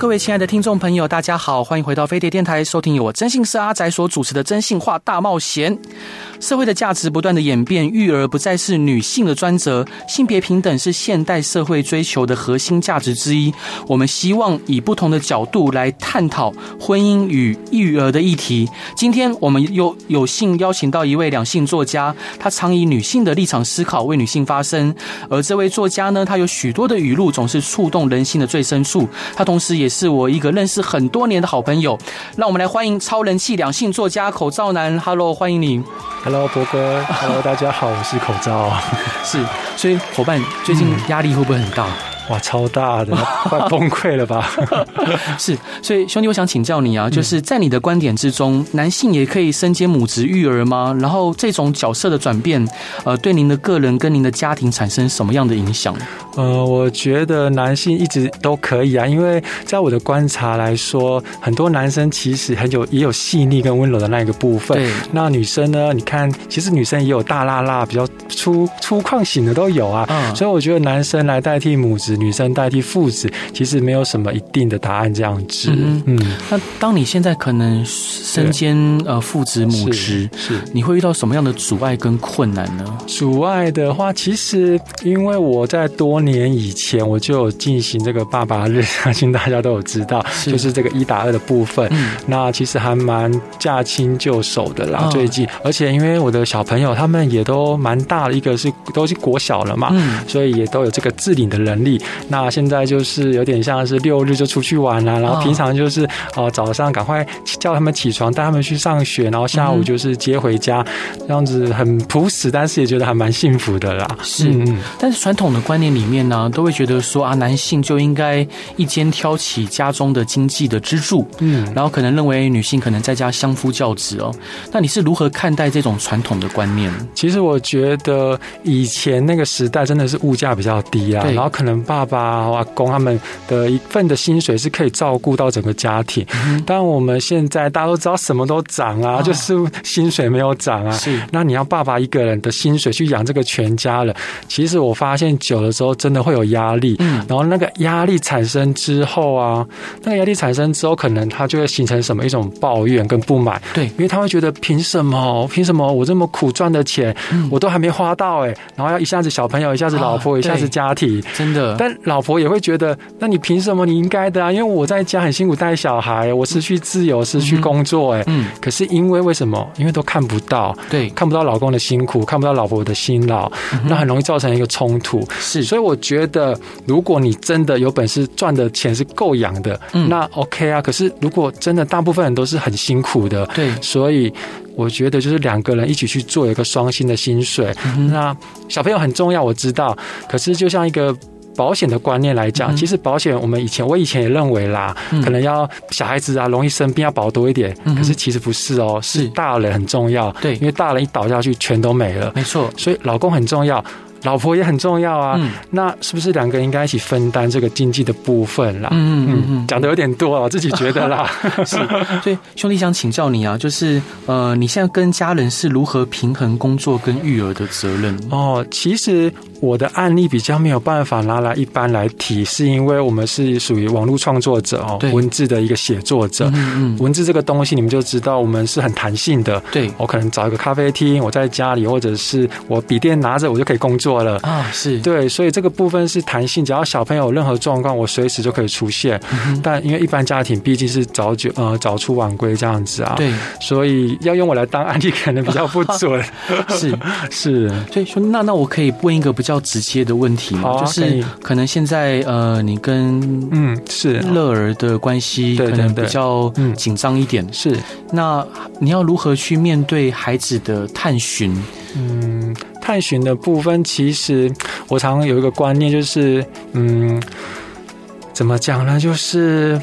各位亲爱的听众朋友，大家好，欢迎回到飞碟电台，收听由我征信社阿宅所主持的《征信话大冒险》。社会的价值不断的演变，育儿不再是女性的专责，性别平等是现代社会追求的核心价值之一。我们希望以不同的角度来探讨婚姻与育儿的议题。今天我们又有幸邀请到一位两性作家，他常以女性的立场思考，为女性发声。而这位作家呢，他有许多的语录，总是触动人心的最深处。他同时也是我一个认识很多年的好朋友。让我们来欢迎超人气两性作家口罩男，Hello，欢迎你。Hello，博哥。Hello，大家好，我是口罩。是，所以伙伴最近压力会不会很大？嗯哇，超大的，快崩溃了吧？是，所以兄弟，我想请教你啊，就是在你的观点之中，男性也可以身兼母职育儿吗？然后这种角色的转变，呃，对您的个人跟您的家庭产生什么样的影响？呃，我觉得男性一直都可以啊，因为在我的观察来说，很多男生其实很有也有细腻跟温柔的那一个部分。对，那女生呢？你看，其实女生也有大辣辣、比较粗粗犷型的都有啊。嗯，所以我觉得男生来代替母职。女生代替父子，其实没有什么一定的答案这样子。嗯，嗯，那当你现在可能身兼呃父职母职，是，是你会遇到什么样的阻碍跟困难呢？阻碍的话，其实因为我在多年以前我就有进行这个爸爸日，相信大家都有知道，是就是这个一打二的部分。嗯，那其实还蛮驾轻就熟的啦。哦、最近，而且因为我的小朋友他们也都蛮大的，一个是都是国小了嘛，嗯，所以也都有这个自理的能力。那现在就是有点像是六日就出去玩了，然后平常就是哦早上赶快叫他们起床，带他们去上学，然后下午就是接回家，这样子很朴实，但是也觉得还蛮幸福的啦。是，嗯、但是传统的观念里面呢，都会觉得说啊，男性就应该一肩挑起家中的经济的支柱，嗯，然后可能认为女性可能在家相夫教子哦。那你是如何看待这种传统的观念？其实我觉得以前那个时代真的是物价比较低啊，然后可能爸。爸、阿公他们的一份的薪水是可以照顾到整个家庭，嗯、但我们现在大家都知道什么都涨啊，哦、就是薪水没有涨啊。是，那你要爸爸一个人的薪水去养这个全家了，其实我发现久了之后真的会有压力。嗯，然后那个压力产生之后啊，那个压力产生之后，可能他就会形成什么一种抱怨跟不满。对，因为他会觉得凭什么？凭什么我这么苦赚的钱，嗯、我都还没花到哎、欸，然后要一下子小朋友，一下子老婆，哦、一下子家庭，真的，但。老婆也会觉得，那你凭什么？你应该的啊，因为我在家很辛苦带小孩，我失去自由，失去工作，哎，嗯，可是因为为什么？因为都看不到，对，看不到老公的辛苦，看不到老婆的辛劳，那很容易造成一个冲突。是，所以我觉得，如果你真的有本事赚的钱是够养的，那 OK 啊。可是如果真的大部分人都是很辛苦的，对，所以我觉得就是两个人一起去做一个双薪的薪水。那小朋友很重要，我知道，可是就像一个。保险的观念来讲，其实保险我们以前我以前也认为啦，可能要小孩子啊容易生病要保多一点，可是其实不是哦，是。大人很重要，对，因为大人一倒下去全都没了，没错，所以老公很重要。老婆也很重要啊，嗯、那是不是两个人应该一起分担这个经济的部分啦？嗯嗯嗯，讲的有点多啊，我自己觉得啦。是，所以兄弟想请教你啊，就是呃，你现在跟家人是如何平衡工作跟育儿的责任？哦，其实我的案例比较没有办法拿来一般来提，是因为我们是属于网络创作者哦，文字的一个写作者。嗯嗯，文字这个东西你们就知道，我们是很弹性的。对，我可能找一个咖啡厅，我在家里，或者是我笔电拿着，我就可以工作。了啊，是对，所以这个部分是弹性，只要小朋友有任何状况，我随时就可以出现。嗯、但因为一般家庭毕竟是早九呃早出晚归这样子啊，对，所以要用我来当案例可能比较不准。是 是，所以说那那我可以问一个比较直接的问题嘛？啊、就是可能现在呃你跟嗯是乐儿的关系可能比较紧张一点，是那你要如何去面对孩子的探寻？嗯。探寻的部分，其实我常有一个观念，就是，嗯，怎么讲呢？就是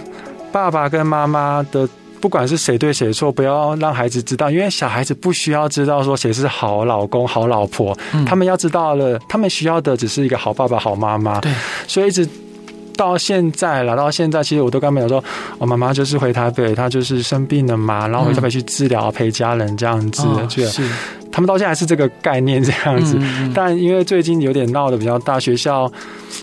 爸爸跟妈妈的不管是谁对谁错，不要让孩子知道，因为小孩子不需要知道说谁是好老公、好老婆，嗯、他们要知道了，他们需要的只是一个好爸爸、好妈妈。对，所以一直到现在了，到现在其实我都跟他们讲说，我妈妈就是回台北，她就是生病了嘛，然后回台北去治疗、陪家人这样子，嗯、是。他们到现在还是这个概念这样子，但因为最近有点闹得比较大，学校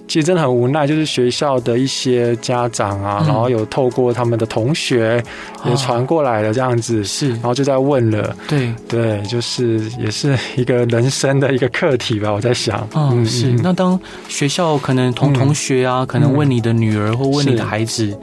其实真的很无奈，就是学校的一些家长啊，然后有透过他们的同学也传过来了这样子，是，然后就在问了，对。对，就是也是一个人生的一个课题吧，我在想，嗯，是。那当学校可能同同学啊，可能问你的女儿或问你的孩子，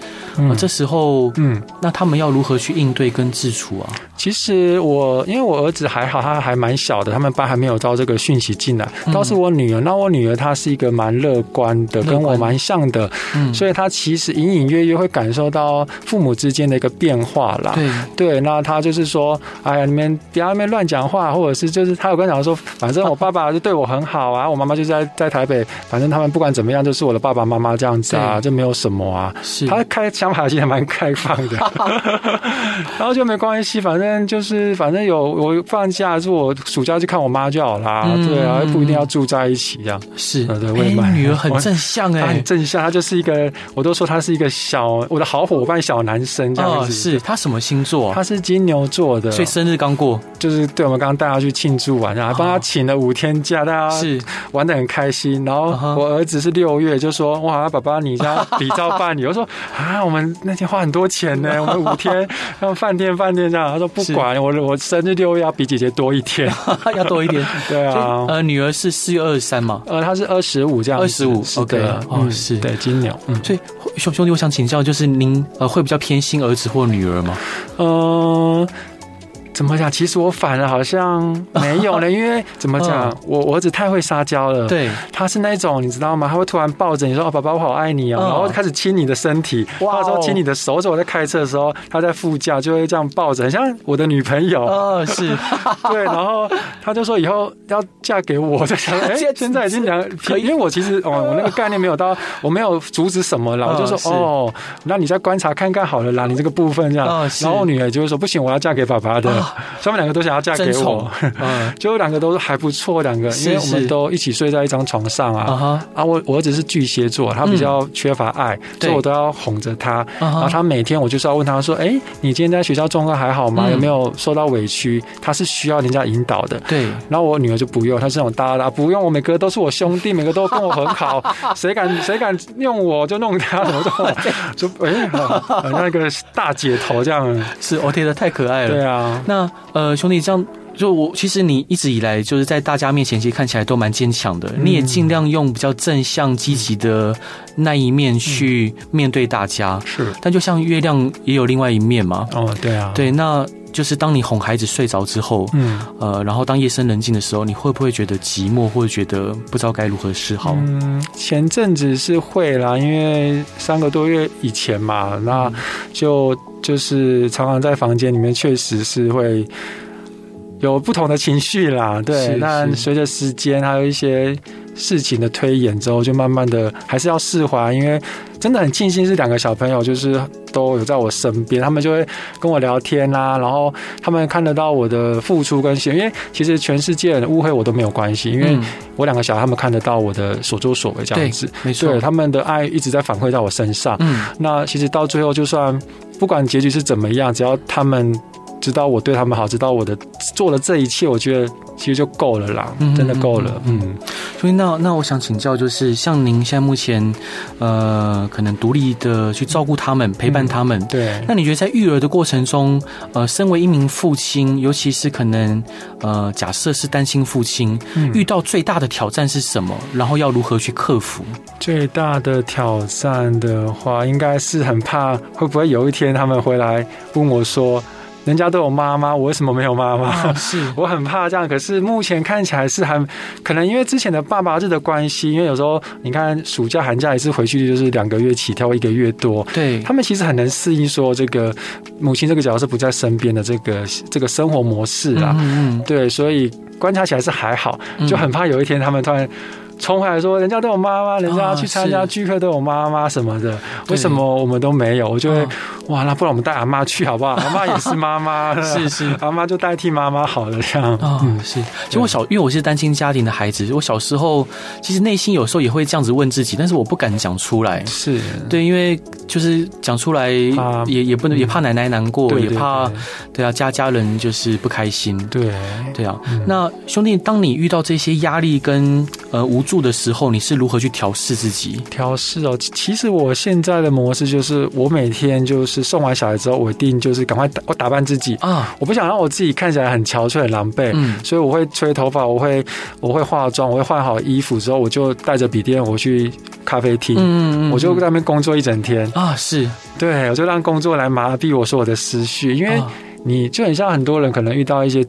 这时候，嗯，那他们要如何去应对跟自处啊？其实我因为我儿子还好，他还。蛮小的，他们班还没有招这个讯息进来。倒是我女儿，那我女儿她是一个蛮乐观的，跟我蛮像的，嗯。所以他其实隐隐约约会感受到父母之间的一个变化啦。对。对，那他就是说，哎呀，你们不要那边乱讲话，或者是就是他有跟讲说，反正我爸爸就对我很好啊，我妈妈就在在台北，反正他们不管怎么样，就是我的爸爸妈妈这样子啊，就没有什么啊。是，他开想法其实蛮开放的，然后就没关系，反正就是反正有我放假是我。暑假去看我妈就好啦，嗯、对啊，不一定要住在一起这样。是，对，我也蛮，女儿很正向哎，很正向，他就是一个，我都说他是一个小我的好伙伴，小男生这样子。哦、是他什么星座？他是金牛座的，所以生日刚过，就是对我们刚刚带他去庆祝完，然后还帮他请了五天假，大家是玩的很开心。然后我儿子是六月，就说哇，爸爸你家比照办理。我说啊，我们那天花很多钱呢，我们五天让饭店饭店这样。他说不管我，我生日六月要比姐姐多一天。要多一点，对啊，呃，女儿是四月二十三嘛，呃，她是二十五这样，二十五，OK，哦，是对金牛，嗯，所以兄兄弟，我想请教，就是您呃会比较偏心儿子或女儿吗？嗯。怎么讲？其实我反而好像没有了，因为怎么讲，我我儿子太会撒娇了。对，他是那种你知道吗？他会突然抱着你说：“哦，爸爸，我好爱你哦！”然后开始亲你的身体，或者说亲你的手。我在开车的时候，他在副驾就会这样抱着，很像我的女朋友。哦，是，对。然后他就说以后要嫁给我，在想 哎，现在已经两，因为我其实哦，我那个概念没有到，我没有阻止什么了，我就说哦，那你再观察看看好了啦，你这个部分这样。然后我女儿就会说不行，我要嫁给爸爸的。他们两个都想要嫁给我，嗯，就两个都还不错，两个，因为我们都一起睡在一张床上啊。啊，我我儿子是巨蟹座，他比较缺乏爱，所以我都要哄着他。然后他每天我就是要问他说：“哎，你今天在学校状况还好吗？有没有受到委屈？”他是需要人家引导的。对。然后我女儿就不用，她是那种大大不用，我每个都是我兄弟，每个都跟我很好，谁敢谁敢用我就弄他，怎么就就哎，那个大姐头这样是，我觉得太可爱了。对啊，那。呃，兄弟，这样就我其实你一直以来就是在大家面前，其实看起来都蛮坚强的。嗯、你也尽量用比较正向、积极的那一面去面对大家。是，但就像月亮也有另外一面嘛。哦，对啊，对，那就是当你哄孩子睡着之后，嗯，呃，然后当夜深人静的时候，你会不会觉得寂寞，或者觉得不知道该如何是好？嗯，前阵子是会啦，因为三个多月以前嘛，那就。就是常常在房间里面，确实是会有不同的情绪啦。对，但随着时间还有一些事情的推演之后，就慢慢的还是要释怀。因为真的很庆幸是两个小朋友，就是都有在我身边，他们就会跟我聊天啊，然后他们看得到我的付出跟心。因为其实全世界的误会我都没有关系，因为我两个小孩他们看得到我的所作所为这样子。没错，他们的爱一直在反馈到我身上。嗯，那其实到最后就算。不管结局是怎么样，只要他们知道我对他们好，知道我的做了这一切，我觉得其实就够了啦，嗯、真的够了。嗯，所以那那我想请教，就是像您现在目前呃，可能独立的去照顾他们，陪伴他们。嗯、对。那你觉得在育儿的过程中，呃，身为一名父亲，尤其是可能呃，假设是单亲父亲，嗯、遇到最大的挑战是什么？然后要如何去克服？最大的挑战的话，应该是很怕会不会有一天他们回来问我说。人家都有妈妈，我为什么没有妈妈？哦，是我很怕这样。可是目前看起来是还可能，因为之前的爸爸日的关系，因为有时候你看暑假寒假一次回去就是两个月起跳，一个月多。对，他们其实很能适应说这个母亲这个角色不在身边的这个这个生活模式啊。嗯嗯。对，所以观察起来是还好，就很怕有一天他们突然。冲回来说，人家都有妈妈，人家要去参加聚会都有妈妈什么的，为什么我们都没有？我就会哇，那不然我们带阿妈去好不好？阿妈也是妈妈，是是，阿妈就代替妈妈好了这样。嗯，是。其实我小，因为我是单亲家庭的孩子，我小时候其实内心有时候也会这样子问自己，但是我不敢讲出来。是对，因为就是讲出来也也不能，也怕奶奶难过，也怕对啊家家人就是不开心。对对啊，那兄弟，当你遇到这些压力跟呃无助的时候，你是如何去调试自己？调试哦，其实我现在的模式就是，我每天就是送完小孩之后，我一定就是赶快打我打扮自己。啊，我不想让我自己看起来很憔悴、很狼狈，嗯，所以我会吹头发，我会我会化妆，我会换好衣服之后，我就带着笔电我去咖啡厅，嗯嗯，我就在那边工作一整天。啊，是。对，我就让工作来麻痹我说我的思绪，因为你就很像很多人可能遇到一些。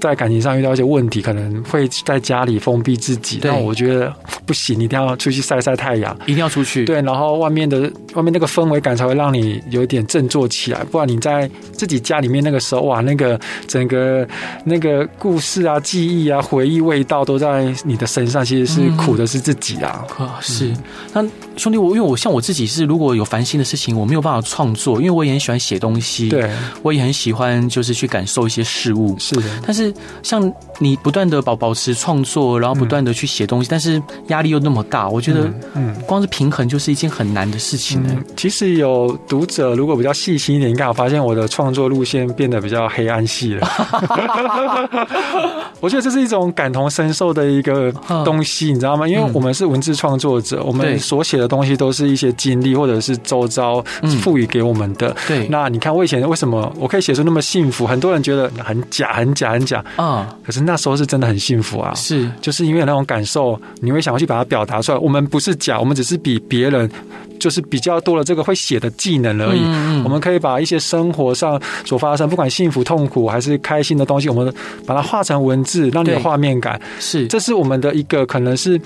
在感情上遇到一些问题，可能会在家里封闭自己。但我觉得不行，一定要出去晒晒太阳，一定要出去。对，然后外面的外面那个氛围感才会让你有一点振作起来。不然你在自己家里面那个时候，哇，那个整个那个故事啊、记忆啊、回忆味道都在你的身上，其实是苦的是自己啊。嗯、是。那兄弟，我因为我像我自己是，如果有烦心的事情，我没有办法创作，因为我也很喜欢写东西。对，我也很喜欢就是去感受一些事物。是的，但是。像你不断的保保持创作，然后不断的去写东西，嗯、但是压力又那么大，我觉得，嗯，光是平衡就是一件很难的事情。其实有读者如果比较细心一点，应该有发现我的创作路线变得比较黑暗系了。我觉得这是一种感同身受的一个东西，你知道吗？因为我们是文字创作者，我们所写的东西都是一些经历或者是周遭赋予给我们的。对，那你看我以前为什么我可以写出那么幸福？很多人觉得很假，很假，很假。啊！可是那时候是真的很幸福啊，是，就是因为有那种感受，你会想要去把它表达出来。我们不是假，我们只是比别人就是比较多了这个会写的技能而已。嗯嗯，我们可以把一些生活上所发生，不管幸福、痛苦还是开心的东西，我们把它画成文字，让你有画面感。是，这是我们的一个可能是，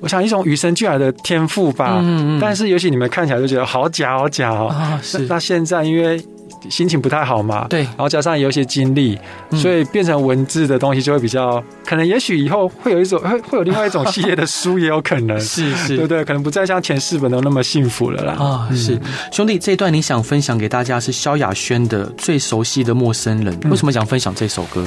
我想一种与生俱来的天赋吧。嗯嗯，但是尤其你们看起来就觉得好假，好假哦。啊，是。那现在因为。心情不太好嘛，对，然后加上有一些经历，所以变成文字的东西就会比较可能，也许以后会有一种会会有另外一种系列的书也有可能，是是，对不对，可能不再像前四本都那么幸福了啦。啊，是兄弟，这一段你想分享给大家是萧亚轩的《最熟悉的陌生人》，为什么想分享这首歌？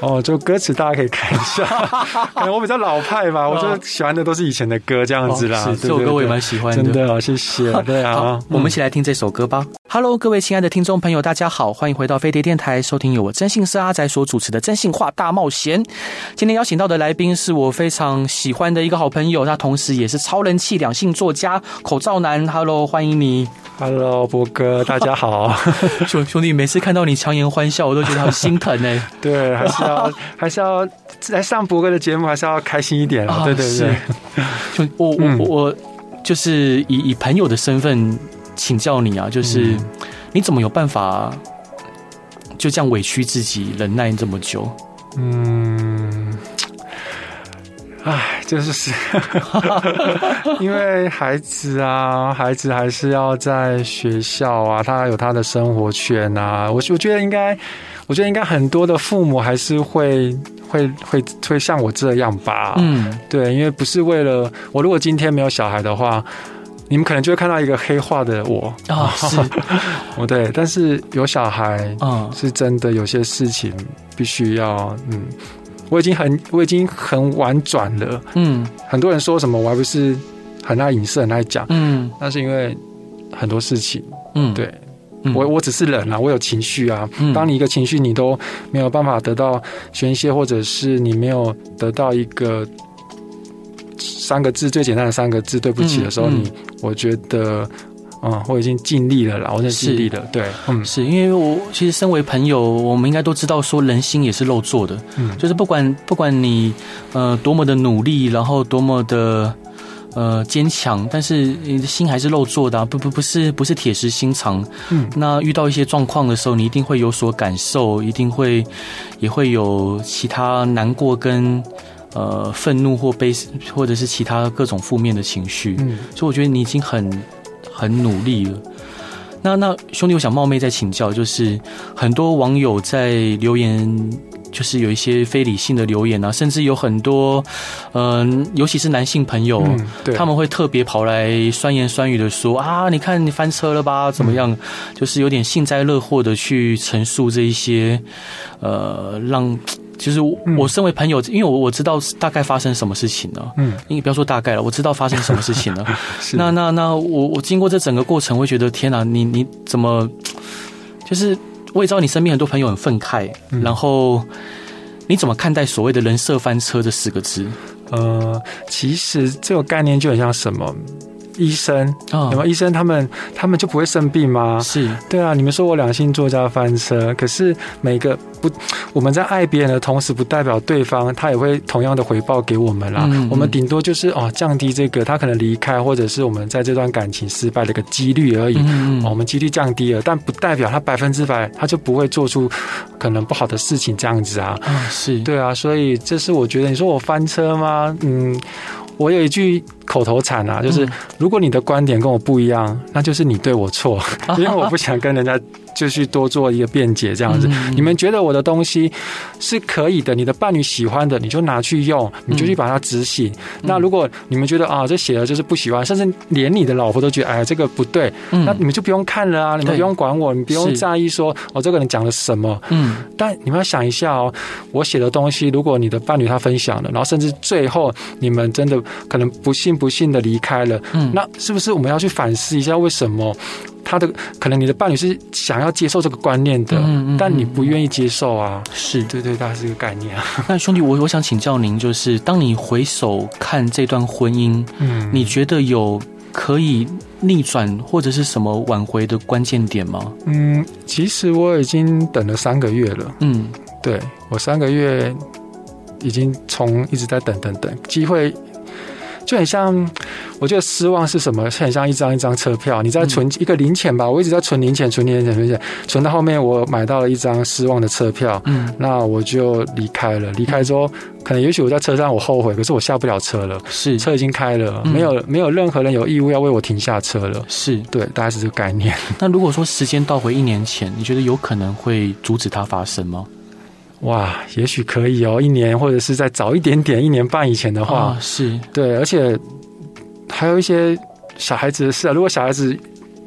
哦，就歌词大家可以看一下，可能我比较老派吧，我就喜欢的都是以前的歌这样子啦。这首歌我也蛮喜欢的，真的哦，谢谢。对啊，好，我们一起来听这首歌吧。Hello，各位亲爱的听众朋友，大家好，欢迎回到飞碟电台，收听由我征信社阿宅所主持的《真性话大冒险》。今天邀请到的来宾是我非常喜欢的一个好朋友，他同时也是超人气两性作家口罩男。Hello，欢迎你。Hello，博哥，大家好。兄兄弟，每次看到你强颜欢笑，我都觉得很心疼哎。对，还是要 还是要来上博哥的节目，还是要开心一点啊。对对对，就我我、嗯、我就是以以朋友的身份。请教你啊，就是你怎么有办法就这样委屈自己，忍耐这么久？嗯，唉，就是 因为孩子啊，孩子还是要在学校啊，他有他的生活圈啊。我我觉得应该，我觉得应该很多的父母还是会会会会像我这样吧。嗯，对，因为不是为了我，如果今天没有小孩的话。你们可能就会看到一个黑化的我。啊，是，哦对，但是有小孩，嗯，是真的有些事情必须要，嗯，我已经很我已经很婉转了，嗯，很多人说什么我还不是很爱影射很爱讲，嗯，那是因为很多事情，嗯，对，我我只是人啊，我有情绪啊，当你一个情绪你都没有办法得到宣泄，或者是你没有得到一个。三个字最简单的三个字，对不起的时候，你我觉得，嗯，我已经尽力了啦，我已经尽力了。对，嗯，是因为我其实身为朋友，我们应该都知道，说人心也是肉做的，嗯，就是不管不管你呃多么的努力，然后多么的呃坚强，但是你的心还是肉做的啊，不不不是不是铁石心肠。嗯，那遇到一些状况的时候，你一定会有所感受，一定会也会有其他难过跟。呃，愤怒或悲，或者是其他各种负面的情绪，嗯，所以我觉得你已经很很努力了。那那兄弟，我想冒昧再请教，就是很多网友在留言就是有一些非理性的留言啊，甚至有很多，嗯，尤其是男性朋友，嗯、对他们会特别跑来酸言酸语的说啊，你看你翻车了吧，怎么样？嗯、就是有点幸灾乐祸的去陈述这一些，呃，让。其实我身为朋友，因为我我知道大概发生什么事情了。嗯，你不要说大概了，我知道发生什么事情了。那那那我我经过这整个过程，我会觉得天哪，你你怎么？就是我也知道你身边很多朋友很愤慨，嗯、然后你怎么看待所谓的人设翻车这四个字？呃，其实这个概念就很像什么？医生，有没有医生？他们他们就不会生病吗？是对啊。你们说我两性作家翻车，可是每个不，我们在爱别人的同时，不代表对方他也会同样的回报给我们啦。嗯嗯，我们顶多就是哦，降低这个他可能离开，或者是我们在这段感情失败的一个几率而已。我们几率降低了，但不代表他百分之百他就不会做出可能不好的事情这样子啊。嗯，是对啊。所以这是我觉得，你说我翻车吗？嗯。我有一句口头禅啊，就是如果你的观点跟我不一样，那就是你对我错，因为我不想跟人家。就去多做一个辩解，这样子。你们觉得我的东西是可以的，你的伴侣喜欢的，你就拿去用，你就去把它执行。那如果你们觉得啊，这写的就是不喜欢，甚至连你的老婆都觉得哎，这个不对，那你们就不用看了啊，你们不用管我，你不用在意说我这个人讲了什么。嗯。但你们要想一下哦，我写的东西，如果你的伴侣他分享了，然后甚至最后你们真的可能不幸不幸的离开了，嗯，那是不是我们要去反思一下为什么？他的可能你的伴侣是想要接受这个观念的，嗯嗯、但你不愿意接受啊？是对对，大概是个概念啊。那兄弟，我我想请教您，就是当你回首看这段婚姻，嗯，你觉得有可以逆转或者是什么挽回的关键点吗？嗯，其实我已经等了三个月了。嗯，对，我三个月已经从一直在等等等机会。就很像，我觉得失望是什么？很像一张一张车票，你在存一个零钱吧。我一直在存零钱，存零钱，存零钱，存到后面我买到了一张失望的车票。嗯，那我就离开了。离开之后，可能也许我在车上我后悔，可是我下不了车了。是，车已经开了，没有没有任何人有义务要为我停下车了。是对，大概是这个概念。那如果说时间倒回一年前，你觉得有可能会阻止它发生吗？哇，也许可以哦，一年或者是再早一点点，一年半以前的话，哦、是对，而且还有一些小孩子的事啊。如果小孩子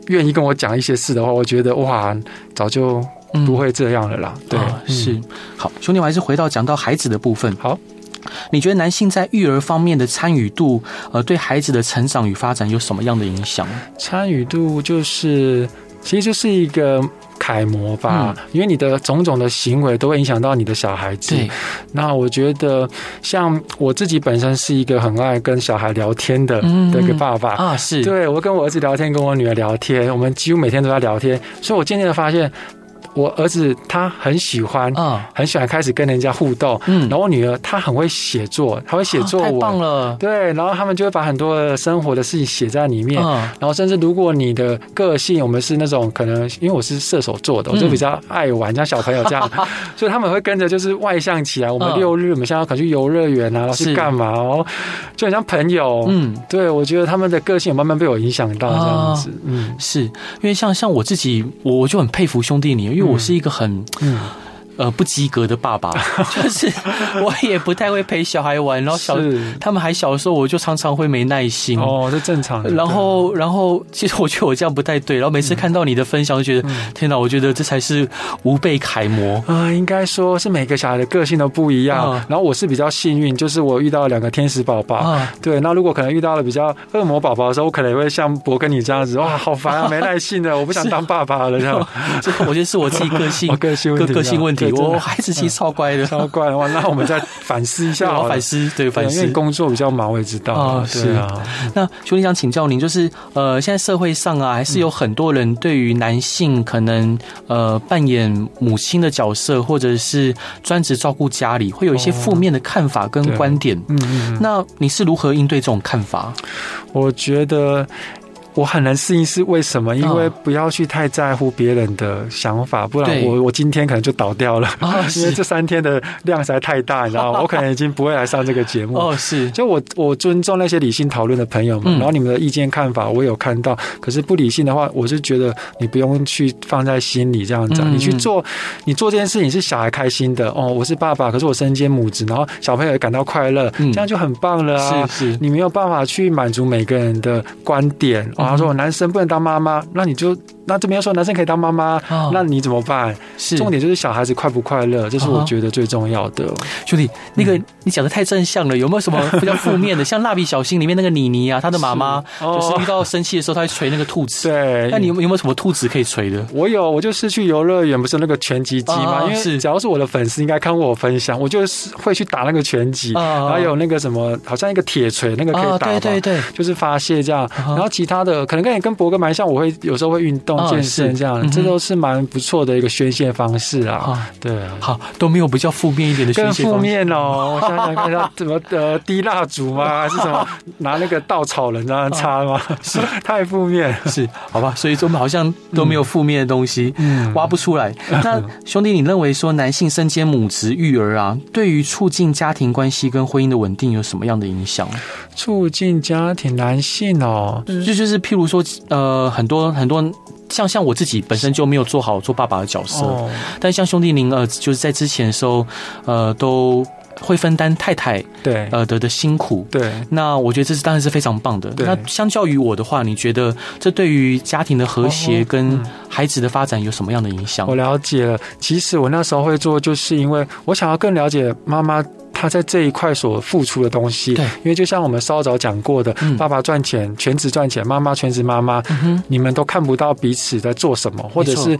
愿意跟我讲一些事的话，我觉得哇，早就不会这样了啦。嗯、对，哦、是、嗯、好，兄弟，我还是回到讲到孩子的部分。好，你觉得男性在育儿方面的参与度，呃，对孩子的成长与发展有什么样的影响？参与度就是，其实就是一个。楷模吧，因为你的种种的行为都会影响到你的小孩子。对那我觉得，像我自己本身是一个很爱跟小孩聊天的的一个爸爸啊，是对我跟我儿子聊天，跟我女儿聊天，我们几乎每天都在聊天，所以我渐渐的发现。我儿子他很喜欢，嗯，很喜欢开始跟人家互动，嗯，然后我女儿她很会写作，她会写作文，太棒了，对，然后他们就会把很多的生活的事情写在里面，嗯，然后甚至如果你的个性，我们是那种可能，因为我是射手座的，我就比较爱玩，像小朋友这样，所以他们会跟着就是外向起来。我们六日我们现在可能去游乐园啊，然后去干嘛哦，就很像朋友，嗯，对，我觉得他们的个性慢慢被我影响到这样子，嗯，是因为像像我自己，我我就很佩服兄弟你，因为。我是一个很。嗯呃，不及格的爸爸，就是我也不太会陪小孩玩，然后小他们还小的时候，我就常常会没耐心。哦，这正常的。然后，然后，其实我觉得我这样不太对。然后每次看到你的分享，就觉得、嗯、天哪，我觉得这才是吾辈楷模啊、呃！应该说是每个小孩的个性都不一样。嗯、然后我是比较幸运，就是我遇到了两个天使宝宝。嗯、对，那如果可能遇到了比较恶魔宝宝的时候，我可能也会像博跟你这样子，哇，好烦啊，没耐心的，我不想当爸爸了。这样，这我觉得是我自己个性，个性问题，个性问题，我孩子其实超乖的，超乖的话，那我们再反思一下。反思，对，反思。因为工作比较忙，我也知道啊。是啊，那兄弟想请教您，就是呃，现在社会上啊，还是有很多人对于男性可能呃扮演母亲的角色，或者是专职照顾家里，会有一些负面的看法跟观点。嗯嗯。那你是如何应对这种看法？我觉得。我很难适应，是为什么？因为不要去太在乎别人的想法，不然我我今天可能就倒掉了。因为这三天的量实在太大，你知道吗？我可能已经不会来上这个节目。哦，是。就我我尊重那些理性讨论的朋友们，然后你们的意见看法我有看到。可是不理性的话，我是觉得你不用去放在心里这样子。你去做，你做这件事情是小孩开心的哦。我是爸爸，可是我身兼母职，然后小朋友也感到快乐，这样就很棒了啊。是是，你没有办法去满足每个人的观点。他说：“我男生不能当妈妈，那你就。”那这边说男生可以当妈妈，哦、那你怎么办？是重点就是小孩子快不快乐，这是我觉得最重要的。兄弟，那个你讲的太正向了，有没有什么比较负面的？像蜡笔小新里面那个妮妮啊，她的妈妈就是遇到生气的时候，她会捶那个兔子。对，那你有有没有什么兔子可以捶的？我有，我就是去游乐园，不是那个拳击机吗？因为是，假如是我的粉丝，应该看过我分享，我就是会去打那个拳击，然后有那个什么，好像一个铁锤，那个可以打，对对对，就是发泄这样。然后其他的可能跟你跟博哥蛮像，我会有时候会运动健身这样。这都是蛮不错的一个宣泄方式啊！对啊，好，都没有比较负面一点的宣泄方式。更负面哦！我想想看，要怎么呃滴蜡烛吗？还是什么拿那个稻草人这样擦吗？是太负面，是好吧？所以说我们好像都没有负面的东西，嗯，挖不出来。那兄弟，你认为说男性身兼母职育儿啊，对于促进家庭关系跟婚姻的稳定有什么样的影响？促进家庭，男性哦，就就是譬如说，呃，很多很多。像像我自己本身就没有做好做爸爸的角色，哦、但像兄弟您呃，就是在之前的时候，呃，都会分担太太对呃的的辛苦，对，那我觉得这是当然是非常棒的。那相较于我的话，你觉得这对于家庭的和谐跟孩子的发展有什么样的影响？我了解了，其实我那时候会做，就是因为我想要更了解妈妈。他在这一块所付出的东西，对，因为就像我们稍早讲过的，嗯、爸爸赚钱，全职赚钱，妈妈全职妈妈，嗯、你们都看不到彼此在做什么，或者是。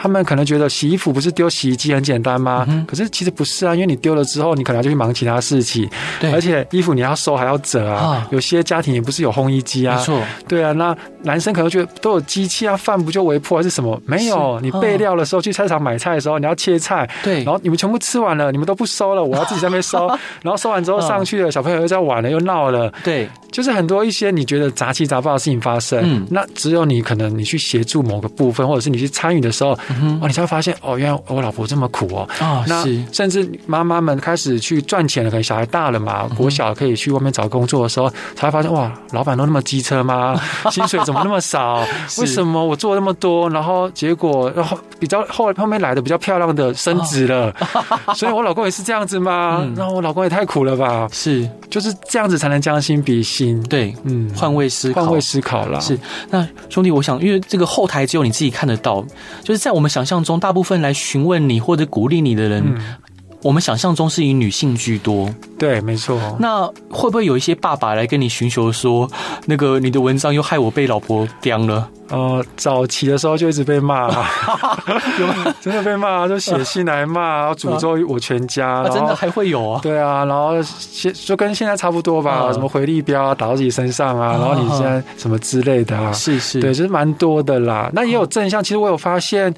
他们可能觉得洗衣服不是丢洗衣机很简单吗？嗯、可是其实不是啊，因为你丢了之后，你可能要去忙其他事情。对，而且衣服你要收还要折啊。啊有些家庭也不是有烘衣机啊。没错。对啊，那男生可能觉得都有机器啊，饭不就微波还是什么？没有，是你备料的时候、哦、去菜场买菜的时候，你要切菜。对。然后你们全部吃完了，你们都不收了，我要自己在那边收。然后收完之后上去了，小朋友又在玩了，又闹了。对。就是很多一些你觉得杂七杂八的事情发生，嗯，那只有你可能你去协助某个部分，或者是你去参与的时候，嗯，哦，你才会发现哦，原来我老婆这么苦哦，啊，那甚至妈妈们开始去赚钱了，可能小孩大了嘛，国小可以去外面找工作的时候，才会发现哇，老板都那么机车吗？薪水怎么那么少？为什么我做那么多，然后结果然后比较后后面来的比较漂亮的升职了，所以我老公也是这样子吗？然后我老公也太苦了吧？是，就是这样子才能将心比心。对，嗯，换位思考，换位思考了。是，那兄弟，我想，因为这个后台只有你自己看得到，就是在我们想象中，大部分来询问你或者鼓励你的人，嗯、我们想象中是以女性居多。对，没错。那会不会有一些爸爸来跟你寻求说，那个你的文章又害我被老婆刁了？呃，早期的时候就一直被骂，有吗？真的被骂，就写信来骂，诅咒我全家。真的还会有啊？对啊，然后现就跟现在差不多吧，什么回力镖打到自己身上啊，然后你现在什么之类的啊，是是，对，就是蛮多的啦。那也有正向，其实我有发现，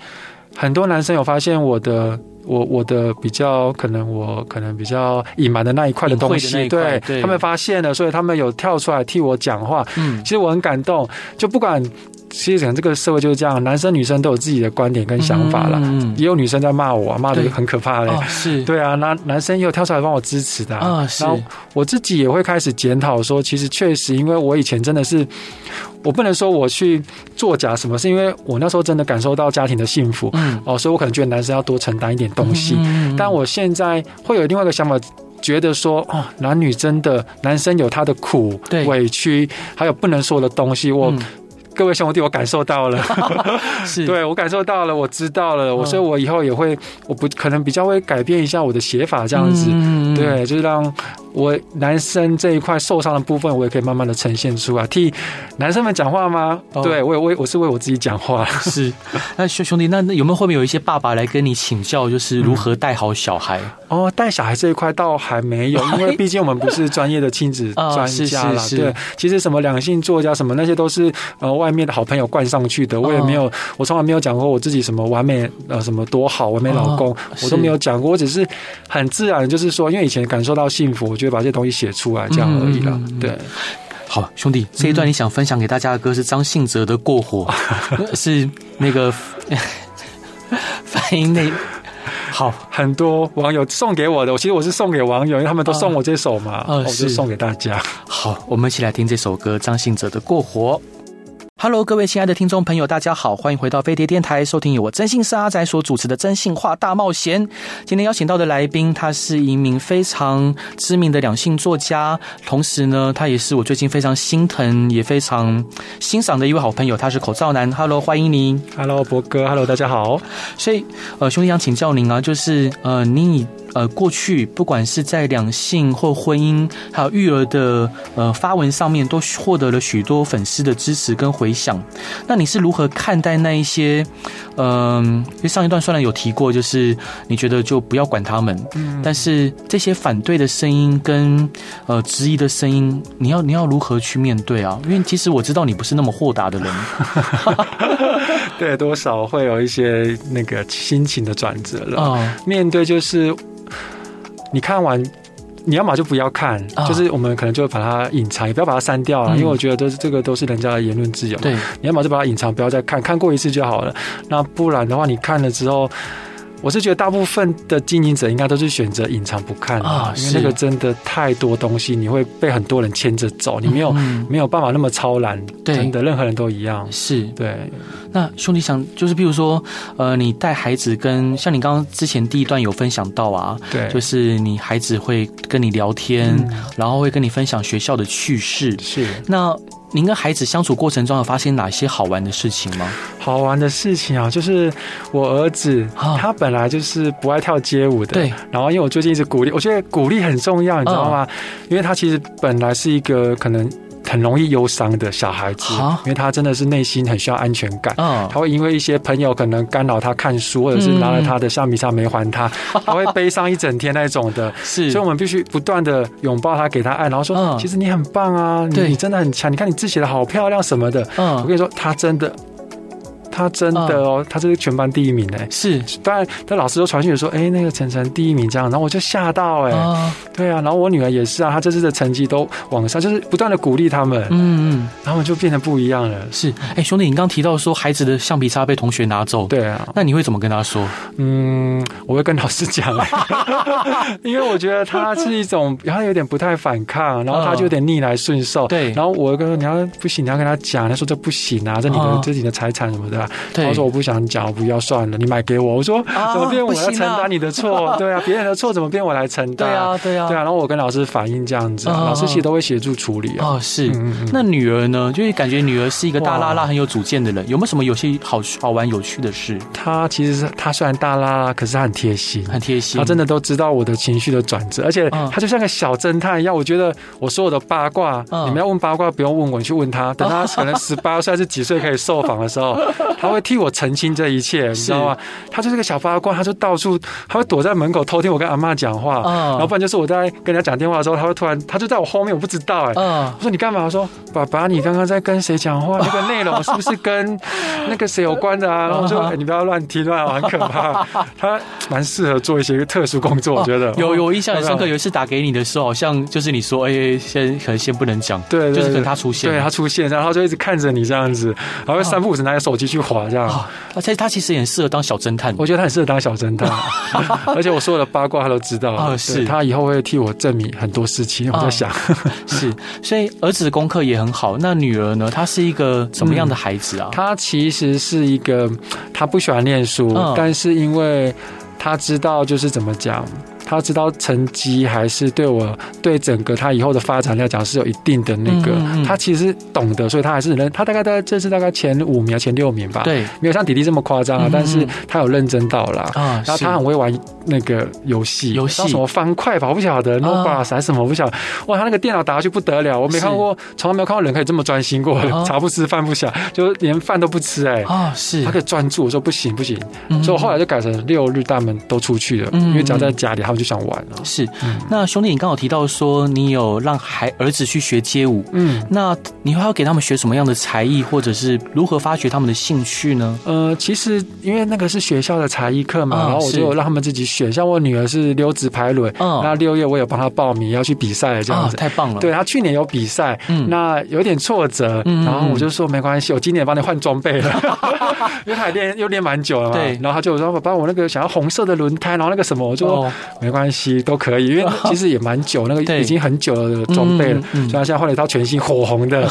很多男生有发现我的，我我的比较可能我可能比较隐瞒的那一块的东西，对，他们发现了，所以他们有跳出来替我讲话。嗯，其实我很感动，就不管。其实讲这个社会就是这样，男生女生都有自己的观点跟想法啦。嗯，也有女生在骂我，骂的很可怕嘞。是，对啊，那男生也有跳出来帮我支持的啊。然后我自己也会开始检讨说，其实确实，因为我以前真的是，我不能说我去作假什么，是因为我那时候真的感受到家庭的幸福。嗯，哦，所以我可能觉得男生要多承担一点东西。嗯，但我现在会有另外一个想法，觉得说，哦，男女真的，男生有他的苦、委屈，还有不能说的东西，我。各位兄弟，我感受到了，是。对我感受到了，我知道了，我所以，我以后也会，我不可能比较会改变一下我的写法，这样子，嗯、对，就是让。我男生这一块受伤的部分，我也可以慢慢的呈现出来，替男生们讲话吗？哦、对，我也为我是为我自己讲话。是，那兄兄弟，那那有没有后面有一些爸爸来跟你请教，就是如何带好小孩？嗯、哦，带小孩这一块倒还没有，因为 毕竟我们不是专业的亲子 专家啦。对，其实什么两性作家什么那些都是呃外面的好朋友灌上去的，我也没有，我从来没有讲过我自己什么完美呃什么多好完美老公，哦、我都没有讲过，我只是很自然，就是说，因为以前感受到幸福。就把这些东西写出来，这样而已了。嗯、对，好，兄弟，这一段你想分享给大家的歌是张信哲的《过火》，嗯，是那个 反应那好很多网友送给我的，我其实我是送给网友，因为他们都送我这首嘛，啊、我就送给大家。好，我们一起来听这首歌，张信哲的《过火》。Hello，各位亲爱的听众朋友，大家好，欢迎回到飞碟电台，收听由我征信社阿宅所主持的《真性话大冒险》。今天邀请到的来宾，他是一名非常知名的两性作家，同时呢，他也是我最近非常心疼也非常欣赏的一位好朋友。他是口罩男，Hello，欢迎您。Hello，博哥，Hello，大家好。所以，呃，兄弟想请教您啊，就是呃，你。呃，过去不管是在两性或婚姻，还有育儿的呃发文上面，都获得了许多粉丝的支持跟回响。那你是如何看待那一些？嗯、呃，因为上一段虽然有提过，就是你觉得就不要管他们，嗯，但是这些反对的声音跟呃质疑的声音，你要你要如何去面对啊？因为其实我知道你不是那么豁达的人，对，多少会有一些那个心情的转折了。哦，面对就是。你看完，你要么就不要看，哦、就是我们可能就把它隐藏，也不要把它删掉了，嗯、因为我觉得都是这个都是人家的言论自由。对，你要么就把它隐藏，不要再看，看过一次就好了。那不然的话，你看了之后。我是觉得大部分的经营者应该都是选择隐藏不看啊，因为那个真的太多东西，你会被很多人牵着走，你没有没有办法那么超然。真的，任何人都一样。是对。那兄弟想就是，比如说，呃，你带孩子跟像你刚刚之前第一段有分享到啊，对，就是你孩子会跟你聊天，然后会跟你分享学校的趣事。是。那您跟孩子相处过程中有发现哪些好玩的事情吗？好玩的事情啊，就是我儿子他本来就是不爱跳街舞的，对。然后因为我最近一直鼓励，我觉得鼓励很重要，你知道吗？因为他其实本来是一个可能。很容易忧伤的小孩子，因为他真的是内心很需要安全感。他会因为一些朋友可能干扰他看书，或者是拿了他的橡皮擦没还他，他会悲伤一整天那种的。是，所以我们必须不断的拥抱他，给他爱，然后说：“其实你很棒啊，你真的很强。你看你字写的好漂亮什么的。”我跟你说，他真的。他真的哦，他这是全班第一名哎，是，当然，他老师都传讯说，哎，那个晨晨第一名这样，然后我就吓到哎，对啊，然后我女儿也是啊，她这次的成绩都往上，就是不断的鼓励他们，嗯嗯，然后就变得不一样了。是，哎，兄弟，你刚刚提到说孩子的橡皮擦被同学拿走，对啊，那你会怎么跟他说？嗯，我会跟老师讲，因为我觉得他是一种，他有点不太反抗，然后他就有点逆来顺受，对，然后我跟说你要不行，你要跟他讲，他说这不行啊，这你的这是你的财产什么的。对，他说我不想讲，我不要算了，你买给我。我说怎么变我要承担你的错？对啊，别人的错怎么变我来承担？对啊，对啊，对啊。然后我跟老师反映这样子，老师其实都会协助处理啊。哦，是。那女儿呢？就是感觉女儿是一个大拉拉、很有主见的人。有没有什么有些好好玩、有趣的事？她其实是她虽然大拉拉，可是她很贴心，很贴心。她真的都知道我的情绪的转折，而且她就像个小侦探一样。我觉得我所有的八卦，你们要问八卦不用问我，你去问她。等她可能十八 岁还是几岁可以受访的时候，她会替我澄清这一切，你知道吗？他就是个小八卦，他就到处，他会躲在门口偷听我跟阿妈讲话，然后不然就是我在跟人家讲电话的时候，他会突然，他就在我后面，我不知道哎，我说你干嘛？我说爸爸，你刚刚在跟谁讲话？那个内容是不是跟 那个谁有关的啊？然后我说你不要乱听乱，很可怕。他蛮适合做一些特殊工作，我觉得有有印象很深刻。有一次打给你的时候，好像就是你说哎，先可能先不能讲，对，就是等他出现，对他出现，然后就一直看着你这样子，然后三步五时拿着手机去滑这样。而且他其实也很适合当小侦探，我觉得他很适合当小侦探，而且我所有的八卦他都知道。啊，是他以后会替我证明很多事情。我在想，是，所以儿子的功课也很好。那女儿呢？她是一个什么样的孩子啊？她其实是一个，她不喜欢念书，但是因为她知道就是怎么讲。他知道成绩还是对我对整个他以后的发展来讲是有一定的那个，他其实懂得，所以他还是认，他大概大概这次大概前五名啊，前六名吧，对，没有像弟弟这么夸张啊，但是他有认真到了啊，然后他很会玩那个游戏，游戏。什么方块吧，我不晓得，Nova 还是什么，我不晓得，哇，他那个电脑打下去不得了，我没看过，从来没有看过人可以这么专心过，茶不吃饭不想，就连饭都不吃哎，啊，是，他可以专注，我说不行不行，所以我后来就改成六日大门都出去了，因为只要在家里他们就想玩了，是。那兄弟，你刚好提到说你有让孩儿子去学街舞，嗯，那你会要给他们学什么样的才艺，或者是如何发掘他们的兴趣呢？呃，其实因为那个是学校的才艺课嘛，然后我就让他们自己选，像我女儿是溜直排轮，嗯，那六月我有帮她报名要去比赛，这样子，太棒了。对，她去年有比赛，嗯，那有点挫折，嗯然后我就说没关系，我今年帮你换装备了，因为她练又练蛮久了嘛，对，然后她就说爸爸，我那个想要红色的轮胎，然后那个什么，我就说没关系，都可以，因为 其实也蛮久，那个已经很久了的装备了，所以他现在换了一套全新火红的，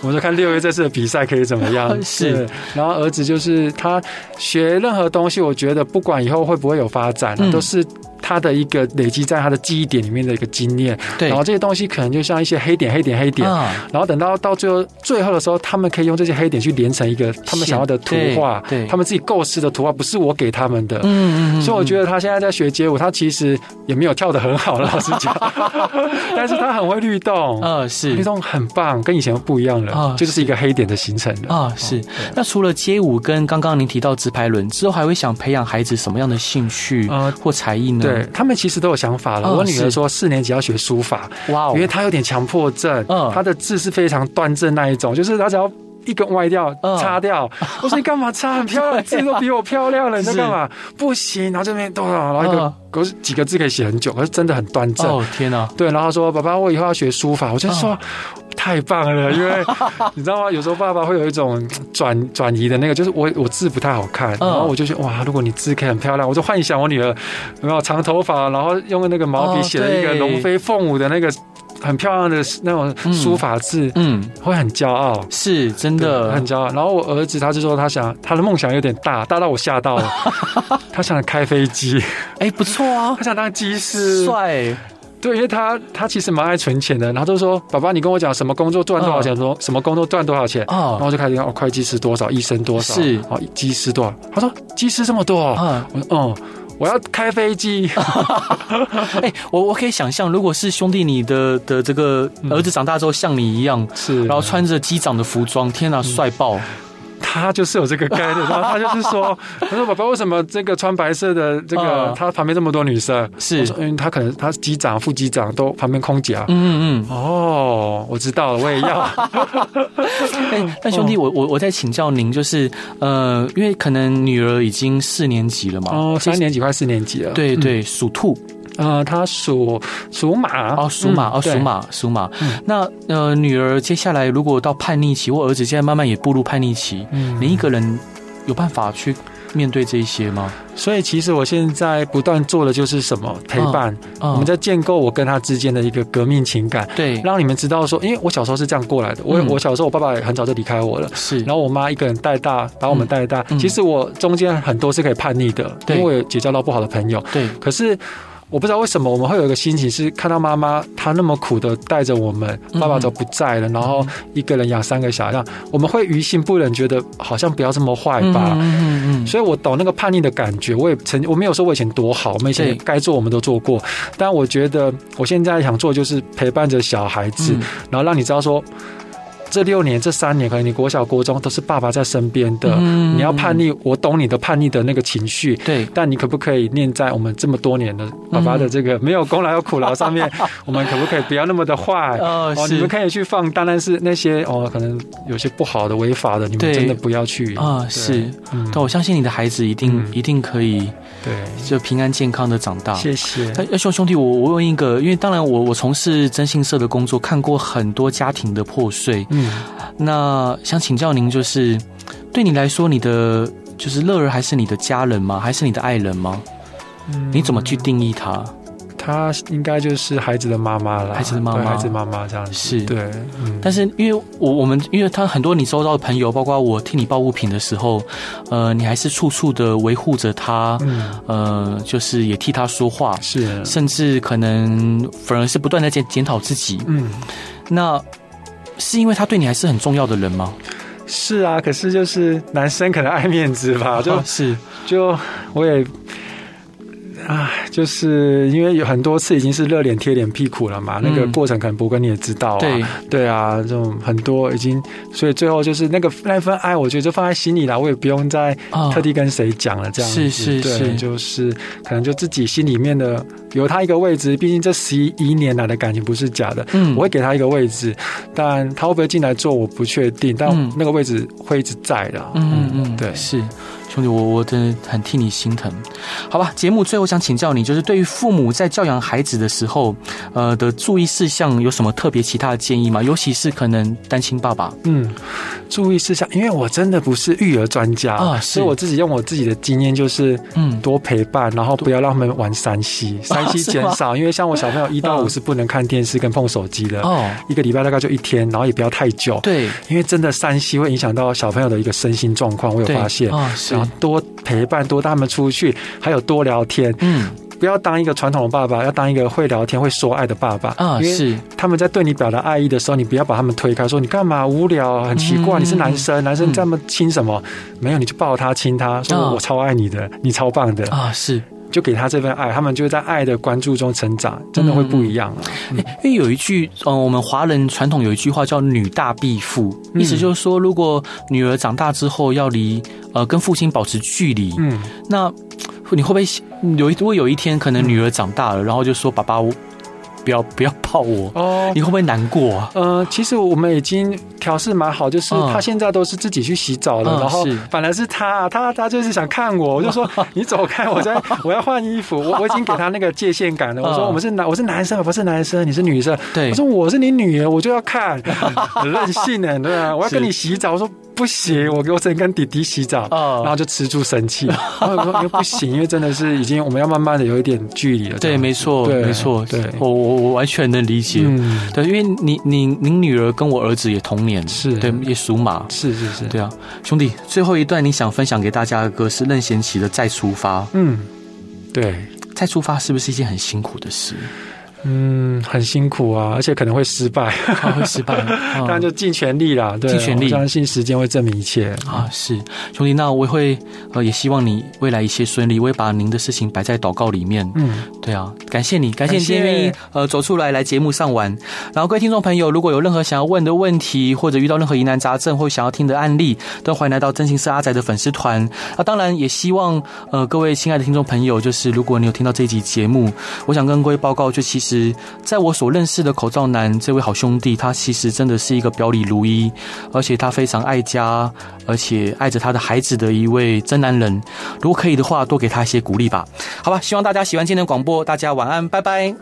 我们就看六月这次的比赛可以怎么样，是，然后儿子就是他学任何东西，我觉得不管以后会不会有发展，都是。他的一个累积在他的记忆点里面的一个经验，对，然后这些东西可能就像一些黑点、黑点、黑点，然后等到到最后最后的时候，他们可以用这些黑点去连成一个他们想要的图画，对，他们自己构思的图画，不是我给他们的，嗯嗯，所以我觉得他现在在学街舞，他其实也没有跳的很好，老实讲，但是他很会律动，嗯，是律动很棒，跟以前不一样了，就是一个黑点的形成的啊，是。那除了街舞跟刚刚您提到直排轮之后，还会想培养孩子什么样的兴趣啊或才艺呢？对。他们其实都有想法了。我女儿说四年级要学书法，哇，因为她有点强迫症，嗯，她的字是非常端正那一种，就是她只要一根歪掉、擦掉，我说你干嘛擦？很漂亮，字都比我漂亮了，你在干嘛？不行，然后这边多少，然后一个可是几个字可以写很久，可是真的很端正。哦天哪，对，然后说爸爸，我以后要学书法，我就说。太棒了，因为 你知道吗？有时候爸爸会有一种转转移的那个，就是我我字不太好看，然后我就觉得哇，如果你字可以很漂亮，我就幻想我女儿有没有长头发，然后用那个毛笔写了一个龙飞凤舞的那个很漂亮的那种书法字，嗯，会很骄傲，是真的。很骄傲。然后我儿子他就说他想他的梦想有点大，大到我吓到了，他想开飞机，哎，不错啊，他想当机师，帅。对，因为他他其实蛮爱存钱的，然后就说：“爸爸，你跟我讲什么工作赚多少钱？说什么工作赚多少钱？”啊，然后就开始讲：“哦，会计师多少，医生多少，是。哦，机师多少？”他说：“机师这么多。嗯！”我说：“哦，我要开飞机。”哎，我我可以想象，如果是兄弟你的的这个儿子长大之后像你一样，是，然后穿着机长的服装，天哪，帅爆！他就是有这个概念，然后他就是说：“他说爸爸，为什么这个穿白色的这个他旁边这么多女生？是因为他可能他机长、副机长都旁边空姐。”嗯嗯哦，我知道了，我也要。哎，那兄弟，我我我在请教您，就是呃，因为可能女儿已经四年级了嘛，哦，三年级快四年级了，对对，属兔。呃，他属属马哦，属马哦，属马属马。那呃，女儿接下来如果到叛逆期，我儿子现在慢慢也步入叛逆期，嗯，你一个人有办法去面对这一些吗？所以其实我现在不断做的就是什么陪伴，我们在建构我跟他之间的一个革命情感，对，让你们知道说，因为我小时候是这样过来的，我我小时候我爸爸也很早就离开我了，是，然后我妈一个人带大，把我们带大。其实我中间很多是可以叛逆的，因为我有结交到不好的朋友，对，可是。我不知道为什么我们会有一个心情是看到妈妈她那么苦的带着我们，爸爸都不在了，然后一个人养三个小孩，我们会于心不忍，觉得好像不要这么坏吧。嗯嗯嗯。所以我懂那个叛逆的感觉，我也曾我没有说我以前多好，我们以前该做我们都做过，但我觉得我现在想做就是陪伴着小孩子，然后让你知道说。这六年，这三年，可能你国小、国中都是爸爸在身边的。嗯、你要叛逆，我懂你的叛逆的那个情绪。对，但你可不可以念在我们这么多年的爸爸的这个没有功劳有苦劳上面？我们可不可以不要那么的坏？哦，哦，你们可以去放，当然是那些哦，可能有些不好的、违法的，你们真的不要去啊。哦、是，嗯，但我相信你的孩子一定、嗯、一定可以。对，就平安健康的长大。谢谢。那兄兄弟，我我问一个，因为当然我我从事征信社的工作，看过很多家庭的破碎。嗯，那想请教您，就是对你来说，你的就是乐儿还是你的家人吗？还是你的爱人吗？嗯，你怎么去定义他？她应该就是孩子的妈妈了，孩子的妈妈，孩子妈妈这样子是对。嗯，但是因为我我们，因为他很多你收到的朋友，包括我替你报物品的时候，呃，你还是处处的维护着他，嗯，呃，就是也替他说话，是，甚至可能反而是不断的检检讨自己，嗯，那是因为他对你还是很重要的人吗？是啊，可是就是男生可能爱面子吧，就是就我也。啊，就是因为有很多次已经是热脸贴脸屁股了嘛，嗯、那个过程可能博哥你也知道啊，对。对啊，这种很多已经，所以最后就是那个那份爱，我觉得就放在心里了，我也不用再特地跟谁讲了，这样子，是是是，对，就是可能就自己心里面的有他一个位置，毕竟这十一年来的感情不是假的，嗯，我会给他一个位置，但他会不会进来做我不确定，但那个位置会一直在的，嗯嗯嗯，对，是。兄弟，我我真的很替你心疼。好吧，节目最后想请教你，就是对于父母在教养孩子的时候，呃的注意事项有什么特别其他的建议吗？尤其是可能单亲爸爸，嗯，注意事项，因为我真的不是育儿专家啊，所以我自己用我自己的经验，就是嗯，多陪伴，然后不要让他们玩三 C，三 C 减少，因为像我小朋友一到五是不能看电视跟碰手机的哦，一个礼拜大概就一天，然后也不要太久，对，因为真的三 C 会影响到小朋友的一个身心状况，我有发现。啊，是多陪伴，多带他们出去，还有多聊天，嗯。不要当一个传统的爸爸，要当一个会聊天、会说爱的爸爸啊！是他们在对你表达爱意的时候，你不要把他们推开，说你干嘛无聊、很奇怪。你是男生，男生这么亲什么？没有，你就抱他、亲他，说我超爱你的，你超棒的啊！是，就给他这份爱，他们就在爱的关注中成长，真的会不一样了。因为有一句，嗯，我们华人传统有一句话叫“女大必父”，意思就是说，如果女儿长大之后要离呃跟父亲保持距离，嗯，那。你会不会有一如果有一天可能女儿长大了，然后就说爸爸，我不要不要泡我哦？你会不会难过啊？呃，其实我们已经调试蛮好，就是他现在都是自己去洗澡了，然后反而是他他他就是想看我，我 就说你走开，我在我要换衣服，我我已经给他那个界限感了。我说我们是男我是男生，不是男生，你是女生。对，我说我是你女儿，我就要看，很任性呢，对啊，我要跟你洗澡，我说。不行，我给我只能跟弟弟洗澡，然后就吃住生气。然后说不行，因为真的是已经我们要慢慢的有一点距离了。对，没错，没错，对，我我我完全能理解。对，因为你你您女儿跟我儿子也同年，是对，也属马，是是是，对啊，兄弟，最后一段你想分享给大家的歌是任贤齐的《再出发》。嗯，对，《再出发》是不是一件很辛苦的事？嗯，很辛苦啊，而且可能会失败，会失败，当然就尽全力啦，尽全力，相信时间会证明一切啊。是兄弟，那我会呃，也希望你未来一切顺利，我会把您的事情摆在祷告里面。嗯，对啊，感谢你，感谢你今天愿意呃走出来来节目上玩。然后各位听众朋友，如果有任何想要问的问题，或者遇到任何疑难杂症，或想要听的案例，都欢迎来到真心是阿仔的粉丝团。啊，当然也希望呃各位亲爱的听众朋友，就是如果你有听到这一集节目，我想跟各位报告，就其实。在我所认识的口罩男这位好兄弟，他其实真的是一个表里如一，而且他非常爱家，而且爱着他的孩子的一位真男人。如果可以的话，多给他一些鼓励吧。好吧，希望大家喜欢今天的广播，大家晚安，拜拜。